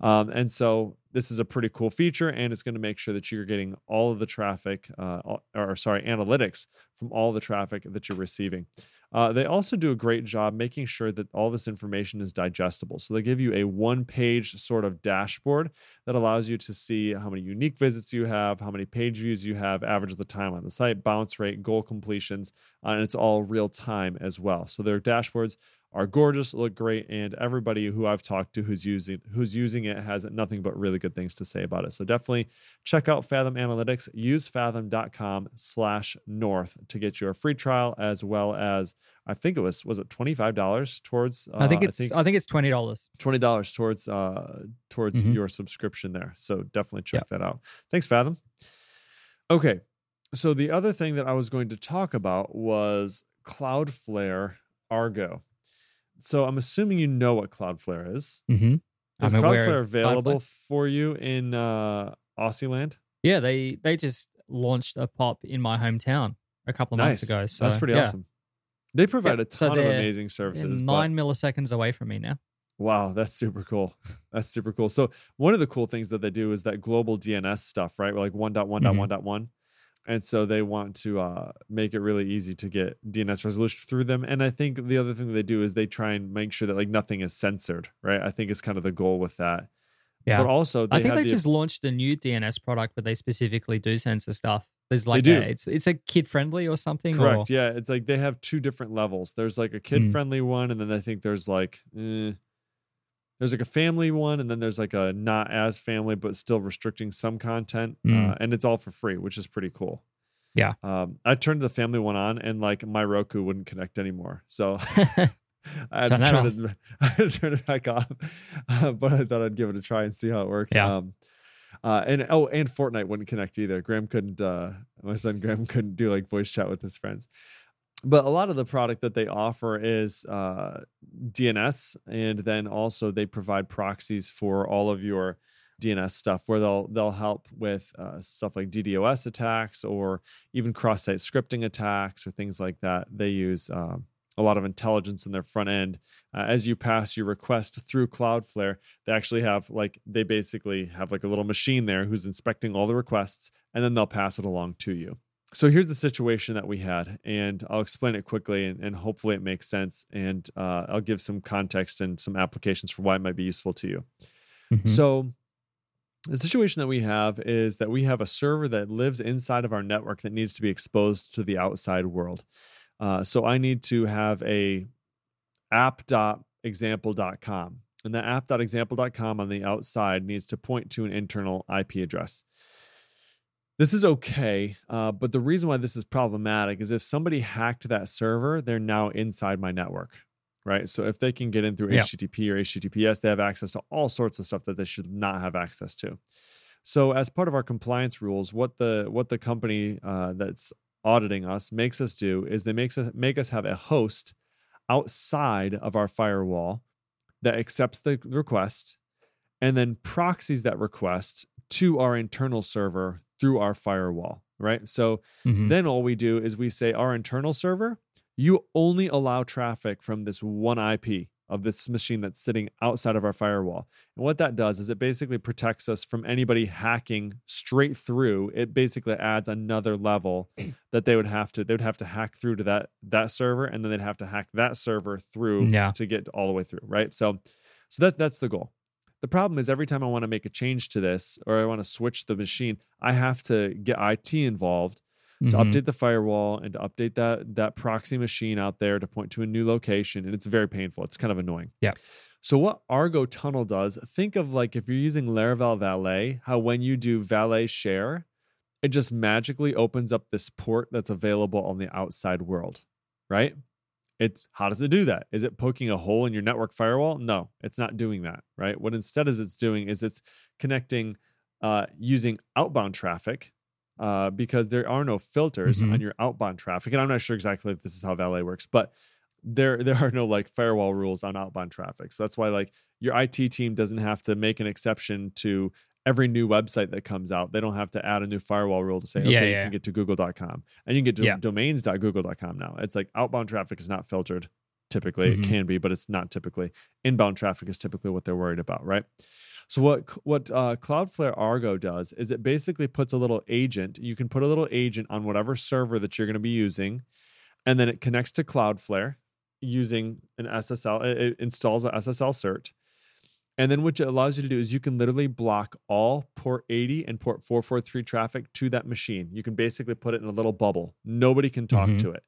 [SPEAKER 2] Um, and so this is a pretty cool feature, and it's going to make sure that you're getting all of the traffic, uh, all- or sorry, analytics from all the traffic that you're receiving. Uh, they also do a great job making sure that all this information is digestible. So they give you a one page sort of dashboard that allows you to see how many unique visits you have, how many page views you have, average of the time on the site, bounce rate, goal completions, uh, and it's all real time as well. So their dashboards are gorgeous, look great, and everybody who I've talked to who's using who's using it has nothing but really good things to say about it. So definitely check out Fathom Analytics. Use fathom.com slash north to get your free trial as well as I think it was was it twenty five dollars towards uh,
[SPEAKER 1] I think it's I think, it's twenty dollars.
[SPEAKER 2] twenty dollars towards uh towards
[SPEAKER 1] Mhm.
[SPEAKER 2] your subscription there. So definitely check that out. Thanks, Fathom. Okay. So the other thing that I was going to talk about was Cloudflare Argo. So I'm assuming you know what Cloudflare is.
[SPEAKER 1] Mm-hmm.
[SPEAKER 2] Is
[SPEAKER 1] I'm
[SPEAKER 2] Cloudflare available
[SPEAKER 1] Cloudflare.
[SPEAKER 2] for you in uh Aussie land?
[SPEAKER 1] Yeah, they they just launched a pop in my hometown a couple of months ago. So
[SPEAKER 2] That's pretty
[SPEAKER 1] yeah.
[SPEAKER 2] awesome. They provide a
[SPEAKER 1] so
[SPEAKER 2] ton of amazing services. but-
[SPEAKER 1] nine milliseconds away from me now.
[SPEAKER 2] Wow, that's super cool. That's super cool. So one of the cool things that they do is that global DNS stuff, right? Like 1.1.1.1. And so they want to uh, make it really easy to get DNS resolution through them. And I think the other thing they do is they try and make sure that like nothing is censored, right? I think is kind of the goal with that.
[SPEAKER 1] Yeah.
[SPEAKER 2] But also, they
[SPEAKER 1] I think they
[SPEAKER 2] the-
[SPEAKER 1] just launched a new DNS product, but they specifically do censor stuff. There's like. A, it's it's a kid friendly or something.
[SPEAKER 2] correct.
[SPEAKER 1] Or,
[SPEAKER 2] Yeah, it's like they have two different levels. There's like a kid friendly one, and then I think there's like eh, there's like a family one, and then there's like a not as family but still restricting some content,
[SPEAKER 1] Mm.
[SPEAKER 2] uh, and it's all for free, which is pretty cool.
[SPEAKER 1] Yeah.
[SPEAKER 2] Um, I turned the family one on, and like my Roku wouldn't connect anymore, so. I had,
[SPEAKER 1] Turn
[SPEAKER 2] to turn it, I had to turn it back off, uh, but I thought I'd give it a try and see how it worked.
[SPEAKER 1] Yeah.
[SPEAKER 2] Um, uh, and oh, and Fortnite wouldn't connect either. Graham couldn't. Uh, my son Graham couldn't do like voice chat with his friends. But a lot of the product that they offer is uh, DNS, and then also they provide proxies for all of your DNS stuff, where they'll they'll help with uh, stuff like DDoS attacks or even cross-site scripting attacks or things like that. They use um, a lot of intelligence in their front end. Uh, as you pass your request through Cloudflare, they actually have like they basically have like a little machine there who's inspecting all the requests, and then they'll pass it along to you. So here's the situation that we had, and I'll explain it quickly, and, and hopefully it makes sense, and uh, I'll give some context and some applications for why it might be useful to you.
[SPEAKER 1] Mhm.
[SPEAKER 2] So the situation that we have is that we have a server that lives inside of our network that needs to be exposed to the outside world. Uh, so I need to have a app.example.com. And that app.example.com on the outside needs to point to an internal IP address. This is okay, uh, but the reason why this is problematic is if somebody hacked that server, they're now inside my network, right? So if they can get in through
[SPEAKER 1] Yeah.
[SPEAKER 2] HTTP or HTTPS, they have access to all sorts of stuff that they should not have access to. So as part of our compliance rules, what the what the company uh, that's auditing us makes us do is they makes us make us have a host outside of our firewall that accepts the request and then proxies that request to our internal server through our firewall, right? So
[SPEAKER 1] Mhm.
[SPEAKER 2] then all we do is we say our internal server, you only allow traffic from this one IP of this machine that's sitting outside of our firewall. And what that does is it basically protects us from anybody hacking straight through. It basically adds another level that they would have to they would have to hack through to that that server and then they'd have to hack that server through
[SPEAKER 1] Yeah.
[SPEAKER 2] to get all the way through, right? So so that's that's the goal. The problem is every time I want to make a change to this or I want to switch the machine, I have to get IT involved to
[SPEAKER 1] Mhm.
[SPEAKER 2] update the firewall and to update that that proxy machine out there to point to a new location and it's very painful it's kind of annoying
[SPEAKER 1] Yeah.
[SPEAKER 2] so what argo tunnel does think of like if you're using laravel valet how when you do valet share it just magically opens up this port that's available on the outside world right it's how does it do that is it poking a hole in your network firewall no it's not doing that right what instead is it's doing is it's connecting uh, using outbound traffic uh, because there are no filters
[SPEAKER 1] Mhm.
[SPEAKER 2] on your outbound traffic. And I'm not sure exactly if this is how Valet works, but there there are no like firewall rules on outbound traffic. So that's why like your IT team doesn't have to make an exception to every new website that comes out. They don't have to add a new firewall rule to say, okay,
[SPEAKER 1] Yeah,
[SPEAKER 2] you can get to google.com and you can get to
[SPEAKER 1] Yeah.
[SPEAKER 2] domains.google.com now. It's like outbound traffic is not filtered typically.
[SPEAKER 1] Mhm.
[SPEAKER 2] It can be, but it's not typically. Inbound traffic is typically what they're worried about, right? So what what uh, Cloudflare Argo does is it basically puts a little agent. You can put a little agent on whatever server that you're going to be using, and then it connects to Cloudflare using an SSL. It, it installs a SSL cert, and then what it allows you to do is you can literally block all port 80 and port 443 traffic to that machine. You can basically put it in a little bubble. Nobody can talk
[SPEAKER 1] Mhm.
[SPEAKER 2] to it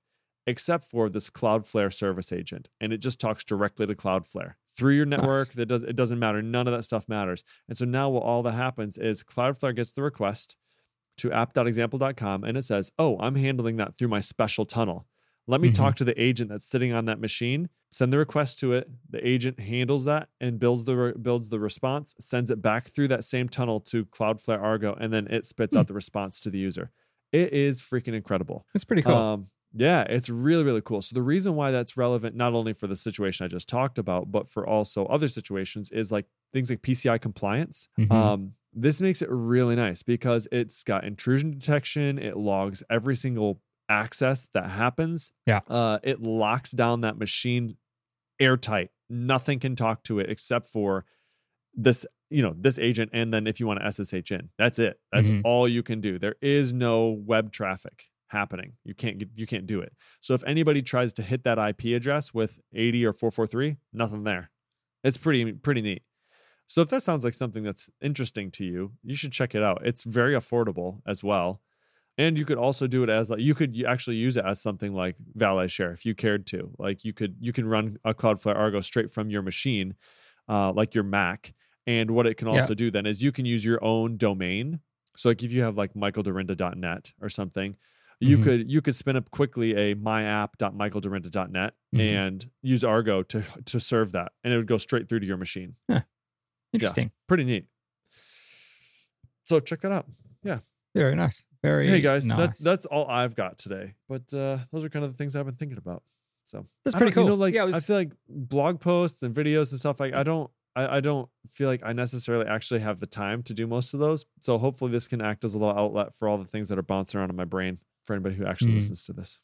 [SPEAKER 2] except for this Cloudflare service agent, and it just talks directly to Cloudflare through your network. That does it doesn't matter. None of that stuff matters. And so now what all that happens is Cloudflare gets the request to app.example.com and it says, "Oh, I'm handling that through my special tunnel. Let me
[SPEAKER 1] Mhm.
[SPEAKER 2] talk to the agent that's sitting on that machine. Send the request to it. The agent handles that and builds the re- builds the response, sends it back through that same tunnel to Cloudflare Argo, and then it spits out the response to the user. It is freaking incredible.
[SPEAKER 1] It's pretty cool.
[SPEAKER 2] Um, yeah, it's really, really cool. So the reason why that's relevant, not only for the situation I just talked about, but for also other situations, is like things like PCI compliance.
[SPEAKER 1] Mhm.
[SPEAKER 2] Um, this makes it really nice because it's got intrusion detection. It logs every single access that happens.
[SPEAKER 1] Yeah.
[SPEAKER 2] Uh, it locks down that machine airtight. Nothing can talk to it except for this you know this agent and then if you want to ssh in that's it that's
[SPEAKER 1] Mhm.
[SPEAKER 2] all you can do there is no web traffic happening you can't get you can't do it so if anybody tries to hit that ip address with 80 or 443 nothing there it's pretty pretty neat So if that sounds like something that's interesting to you, you should check it out. It's very affordable as well. And you could also do it as like you could actually use it as something like Valet Share if you cared to. Like you could you can run a Cloudflare Argo straight from your machine, uh, like your Mac. And what it can also yeah. do then is you can use your own domain. So like if you have like michaeldyrynda.net or something, you mm-hmm. could you could spin up quickly a myapp.michaeldyrynda.net mm-hmm. and use Argo to to serve that, and it would go straight through to your machine.
[SPEAKER 1] Huh. Interesting.
[SPEAKER 2] Yeah, pretty neat. So check that out. Yeah.
[SPEAKER 1] Very nice. Very
[SPEAKER 2] Hey guys,
[SPEAKER 1] nice.
[SPEAKER 2] that's that's all I've got today. But uh those are kind of the things I've been thinking about. So
[SPEAKER 1] that's pretty cool.
[SPEAKER 2] You know, like
[SPEAKER 1] yeah,
[SPEAKER 2] was... I feel like blog posts and videos and stuff like I don't I, I don't feel like I necessarily actually have the time to do most of those. So hopefully this can act as a little outlet for all the things that are bouncing around in my brain for anybody who actually mm. listens to this.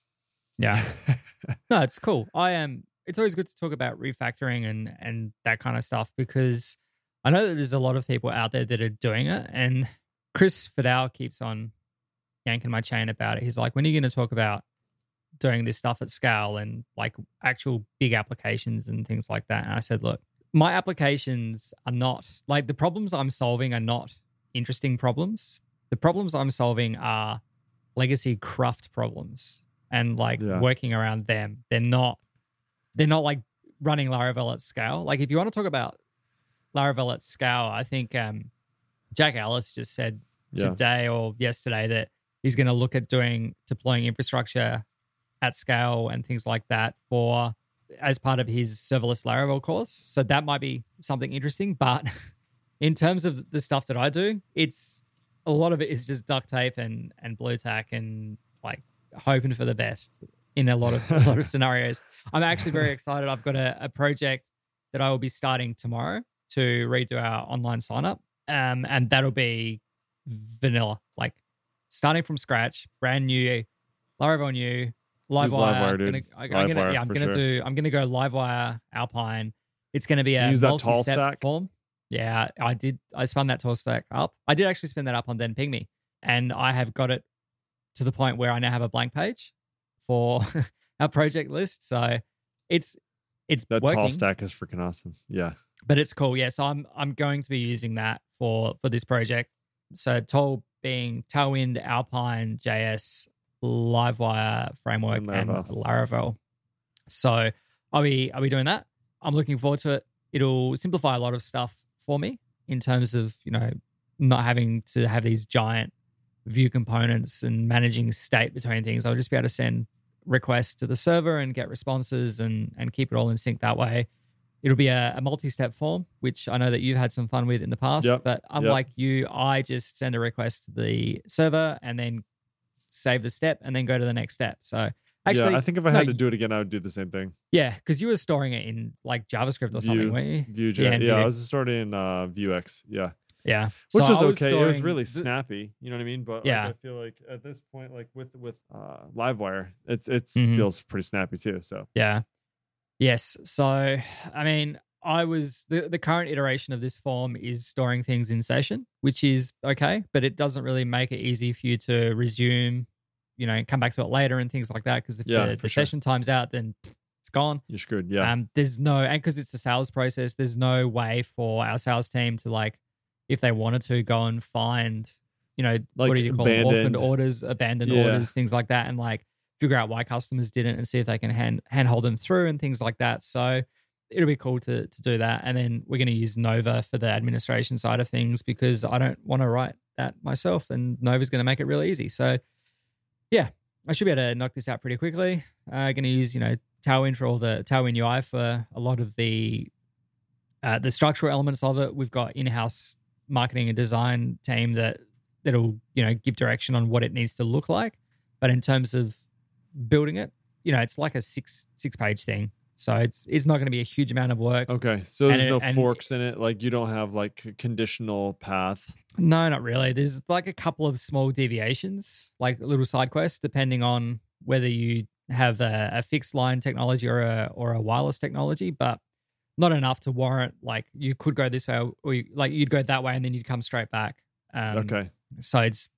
[SPEAKER 1] Yeah. no, it's cool. I am it's always good to talk about refactoring and and that kind of stuff because I know that there's a lot of people out there that are doing it and Chris Fidao keeps on yanking my chain about it. He's like, when are you going to talk about doing this stuff at scale and like actual big applications and things like that? And I said, look, my applications are not like the problems I'm solving are not interesting problems. The problems I'm solving are legacy craft problems and like yeah. working around them. They're not they're not like running Laravel at scale. Like if you want to talk about Laravel at scale, I think um, Jack Ellis just said yeah. today or yesterday that he's going to look at doing deploying infrastructure at scale and things like that for as part of his serverless Laravel course. So that might be something interesting. But in terms of the stuff that I do, it's a lot of it is just duct tape and and Blu Tack and like hoping for the best in a lot of a lot of scenarios. I'm actually very excited. I've got a, a project that I will be starting tomorrow to redo our online sign up. Um, and that'll be vanilla, like starting from scratch, brand new, live Laravel new, Livewire,
[SPEAKER 2] dude.
[SPEAKER 1] Gonna, I, am gonna, yeah, I'm gonna sure. do. I'm gonna go Livewire Alpine. It's gonna be a use that tall stack form. Yeah, I did. I spun that tall stack up. I did actually spin that up on then ping me, and I have got it to the point where I now have a blank page for our project list. So it's it's
[SPEAKER 2] that
[SPEAKER 1] working.
[SPEAKER 2] tall stack is freaking awesome. Yeah,
[SPEAKER 1] but it's cool. Yeah, so I'm I'm going to be using that for for this project. So tall being Tailwind, Alpine, JS, Livewire framework, and Laravel. and Laravel. So I'll be I'll be doing that. I'm looking forward to it. It'll simplify a lot of stuff for me in terms of you know not having to have these giant Vue components and managing state between things. I'll just be able to send requests to the server and get responses and and keep it all in sync that way. It'll be a, a multi-step form, which I know that you've had some fun with in the past. Yep. But unlike yep. you, I just send a request to the server and then save the step and then go to the next step. So actually,
[SPEAKER 2] yeah, I think if I had no, to do it again, I would do the same thing.
[SPEAKER 1] Yeah, because you were storing it in like JavaScript or something, weren't you?
[SPEAKER 2] Vue.js. Yeah, yeah I was storing in uh, Vuex. Yeah.
[SPEAKER 1] Yeah,
[SPEAKER 2] which so was okay. Was it was really snappy. You know what I mean? But
[SPEAKER 1] yeah,
[SPEAKER 2] like, I feel like at this point, like with with uh, Livewire, it's it's mm-hmm. feels pretty snappy too. So
[SPEAKER 1] yeah, yes. So I mean, I was the, the current iteration of this form is storing things in session, which is okay, but it doesn't really make it easy for you to resume, you know, come back to it later and things like that. Because if yeah, the, the sure. session times out, then it's gone.
[SPEAKER 2] You're screwed. Yeah.
[SPEAKER 1] Um, there's no, and because it's a sales process, there's no way for our sales team to like, if they wanted to go and find, you know, like what do you call them? Orphaned orders, abandoned yeah. orders, things like that, and like figure out why customers didn't and see if they can hand handhold them through and things like that. So it'll be cool to to do that. And then we're going to use Nova for the administration side of things because I don't want to write that myself, and Nova's going to make it really easy. So yeah, I should be able to knock this out pretty quickly. Uh, going to use you know Tailwind for all the Tailwind UI for a lot of the uh, the structural elements of it. We've got in-house marketing and design team that that'll you know give direction on what it needs to look like. But in terms of building it, you know, it's like a six six page thing. So it's it's not going to be a huge amount of work.
[SPEAKER 2] Okay, so there's and no it, forks in it. Like you don't have like conditional path.
[SPEAKER 1] No, not really. There's like a couple of small deviations, like little side quests, depending on whether you have a, a fixed line technology or a or a wireless technology, but not enough to warrant like you could go this way or you, like you'd go that way and then you'd come straight back.
[SPEAKER 2] Um, okay.
[SPEAKER 1] So it's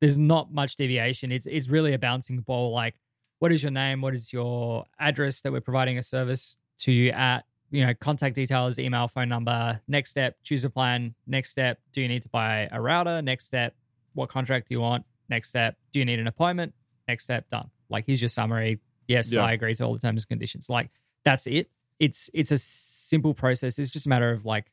[SPEAKER 1] there's not much deviation. It's it's really a bouncing ball. Like what is your name? What is your address that we're providing a service to you at? you know, contact details, email, phone number. Next step, choose a plan. Next step, do you need to buy a router? Next step, what contract do you want? Next step, do you need an appointment? Next step, done. Like here's your summary. Yes,
[SPEAKER 2] Yeah.
[SPEAKER 1] I agree to all the terms and conditions. Like that's it. It's it's a simple process. It's just a matter of like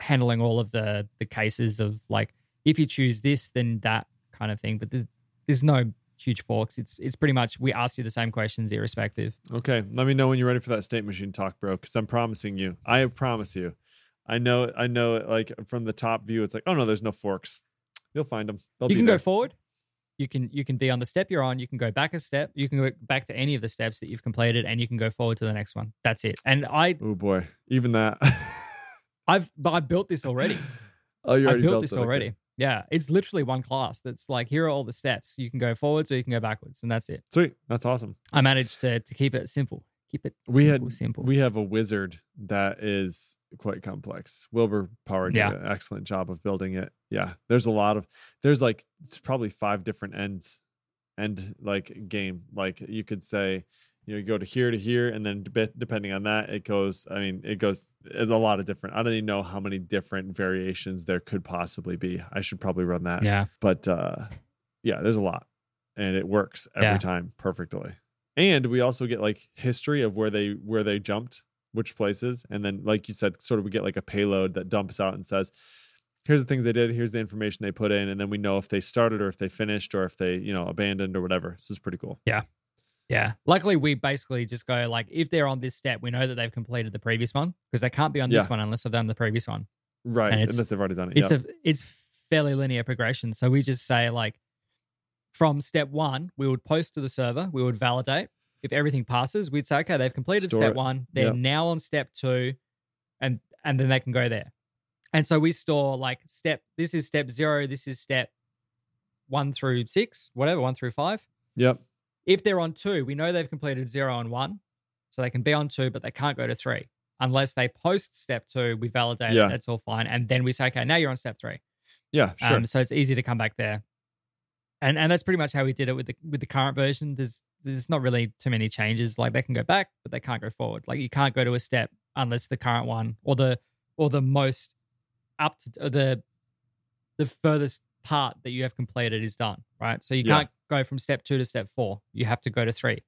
[SPEAKER 1] handling all of the the cases of like if you choose this, then that kind of thing. But the, there's no huge forks. It's it's pretty much we ask you the same questions irrespective.
[SPEAKER 2] Okay, let me know when you're ready for that state machine talk, bro. Because I'm promising you, I promise you, I know, I know. it, Like from the top view, it's like, oh no, there's no forks. You'll find them. They'll
[SPEAKER 1] you can
[SPEAKER 2] there.
[SPEAKER 1] go forward. You can you can be on the step you're on. You can go back a step. You can go back to any of the steps that you've completed, and you can go forward to the next one. That's it. And I
[SPEAKER 2] Oh boy, even that.
[SPEAKER 1] I've but I built this already.
[SPEAKER 2] oh, you
[SPEAKER 1] I
[SPEAKER 2] already
[SPEAKER 1] built,
[SPEAKER 2] built
[SPEAKER 1] this
[SPEAKER 2] it, okay.
[SPEAKER 1] Yeah, it's literally one class. That's like here are all the steps. You can go forwards or you can go backwards, and that's it.
[SPEAKER 2] Sweet, that's awesome.
[SPEAKER 1] I managed to to keep it simple. Keep it
[SPEAKER 2] We
[SPEAKER 1] simple,
[SPEAKER 2] had-
[SPEAKER 1] simple.
[SPEAKER 2] We have a wizard that is quite complex. Wilbur Powery did
[SPEAKER 1] Yeah.
[SPEAKER 2] an excellent job of building it. Yeah, there's a lot of there's like it's probably five different ends, end like game. Like you could say, you know, you go to here to here, and then dep- depending on that, it goes. I mean, it goes. It's a lot of different. I don't even know how many different variations there could possibly be. I should probably run that.
[SPEAKER 1] yeah,
[SPEAKER 2] but uh yeah there's a lot and it works every
[SPEAKER 1] Yeah.
[SPEAKER 2] time perfectly and we also get like history of where they where they jumped which places and then like you said sort of we get like a payload that dumps out and says here's the things they did here's the information they put in and then we know if they started or if they finished or if they you know abandoned or whatever this is pretty cool
[SPEAKER 1] yeah. Luckily, we basically just go like if they're on this step, we know that they've completed the previous one because they can't be on this
[SPEAKER 2] Yeah.
[SPEAKER 1] one unless they've done the previous one.
[SPEAKER 2] right
[SPEAKER 1] And
[SPEAKER 2] unless they've already done it
[SPEAKER 1] It's
[SPEAKER 2] yeah.
[SPEAKER 1] a it's fairly linear progression. So we just say like from step one, we would post to the server, we would validate. If everything passes, we'd say, okay, they've completed
[SPEAKER 2] Store
[SPEAKER 1] step
[SPEAKER 2] it.
[SPEAKER 1] one. They're
[SPEAKER 2] Yep.
[SPEAKER 1] now on step two, and and then they can go there. And so we store like step. This is step zero. This is step one through six, whatever, one through five.
[SPEAKER 2] yep
[SPEAKER 1] If they're on two, we know they've completed zero and one, so they can be on two, but they can't go to three unless they post step two. We validate
[SPEAKER 2] Yeah.
[SPEAKER 1] That's all fine, and then we say, okay, now you're on step three.
[SPEAKER 2] yeah sure
[SPEAKER 1] Um, so it's easy to come back there. And and that's pretty much how we did it with the with the current version. There's there's not really too many changes. Like they can go back, but they can't go forward. Like you can't go to a step unless the current one or the or the most up to the the furthest part that you have completed is done. Right. So you
[SPEAKER 2] Yeah.
[SPEAKER 1] can't go from step two to step four. You have to go to three.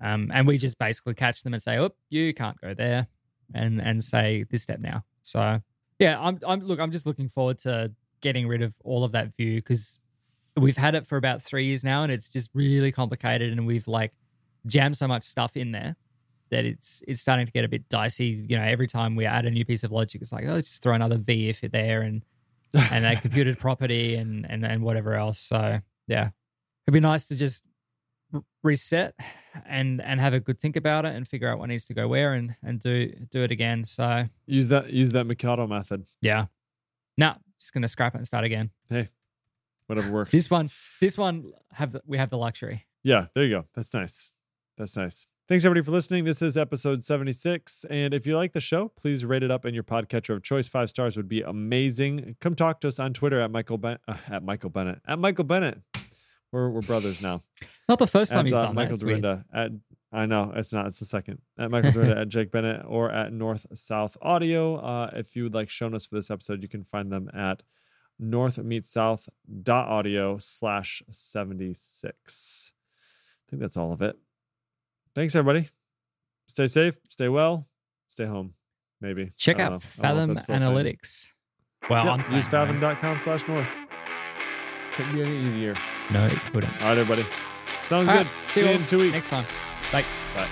[SPEAKER 1] Um, and we just basically catch them and say, "Oh, you can't go there," and and say this step now. So yeah, I'm I'm look, I'm just looking forward to getting rid of all of that Vue because we've had it for about three years now, and it's just really complicated, and we've like jammed so much stuff in there that it's it's starting to get a bit dicey. You know, every time we add a new piece of logic, it's like, oh, let's just throw another v-if it there, and and a computed property and and and whatever else. So yeah, it'd be nice to just reset and and have a good think about it and figure out what needs to go where and and do do it again. So
[SPEAKER 2] use that use that mikado method
[SPEAKER 1] yeah, no, just gonna scrap it and start again.
[SPEAKER 2] Hey, whatever works
[SPEAKER 1] This one, this one have the, we have the luxury.
[SPEAKER 2] Yeah, there you go. That's nice. That's nice. Thanks everybody for listening. This is episode 76. And if you like the show, please rate it up in your podcatcher of choice. Five stars would be amazing. Come talk to us on Twitter at Michael Ben- uh, at Michael Bennett. At Michael Bennett. We're we're brothers now.
[SPEAKER 1] Not the first time
[SPEAKER 2] At
[SPEAKER 1] you've
[SPEAKER 2] uh,
[SPEAKER 1] done
[SPEAKER 2] Michael
[SPEAKER 1] that.
[SPEAKER 2] Dorinda. At I know it's not. It's the second. At Michael Dyrynda at Jake Bennett or at North South Audio. Uh, if you would like show notes for this episode, you can find them at north meets south dot audio slash 76. I think that's all of it. Thanks, everybody. Stay safe, stay well, stay home. Maybe.
[SPEAKER 1] Check out
[SPEAKER 2] know. I don't know if
[SPEAKER 1] Fathom
[SPEAKER 2] that's thing.
[SPEAKER 1] Analytics. Well,
[SPEAKER 2] Yep,
[SPEAKER 1] I'm
[SPEAKER 2] use
[SPEAKER 1] staying home.
[SPEAKER 2] fathom.com slash north. Couldn't be any easier.
[SPEAKER 1] No, it couldn't.
[SPEAKER 2] All right, everybody. Sounds
[SPEAKER 1] All
[SPEAKER 2] good.
[SPEAKER 1] right, see you
[SPEAKER 2] you in two weeks.
[SPEAKER 1] next time. Bye.
[SPEAKER 2] Bye.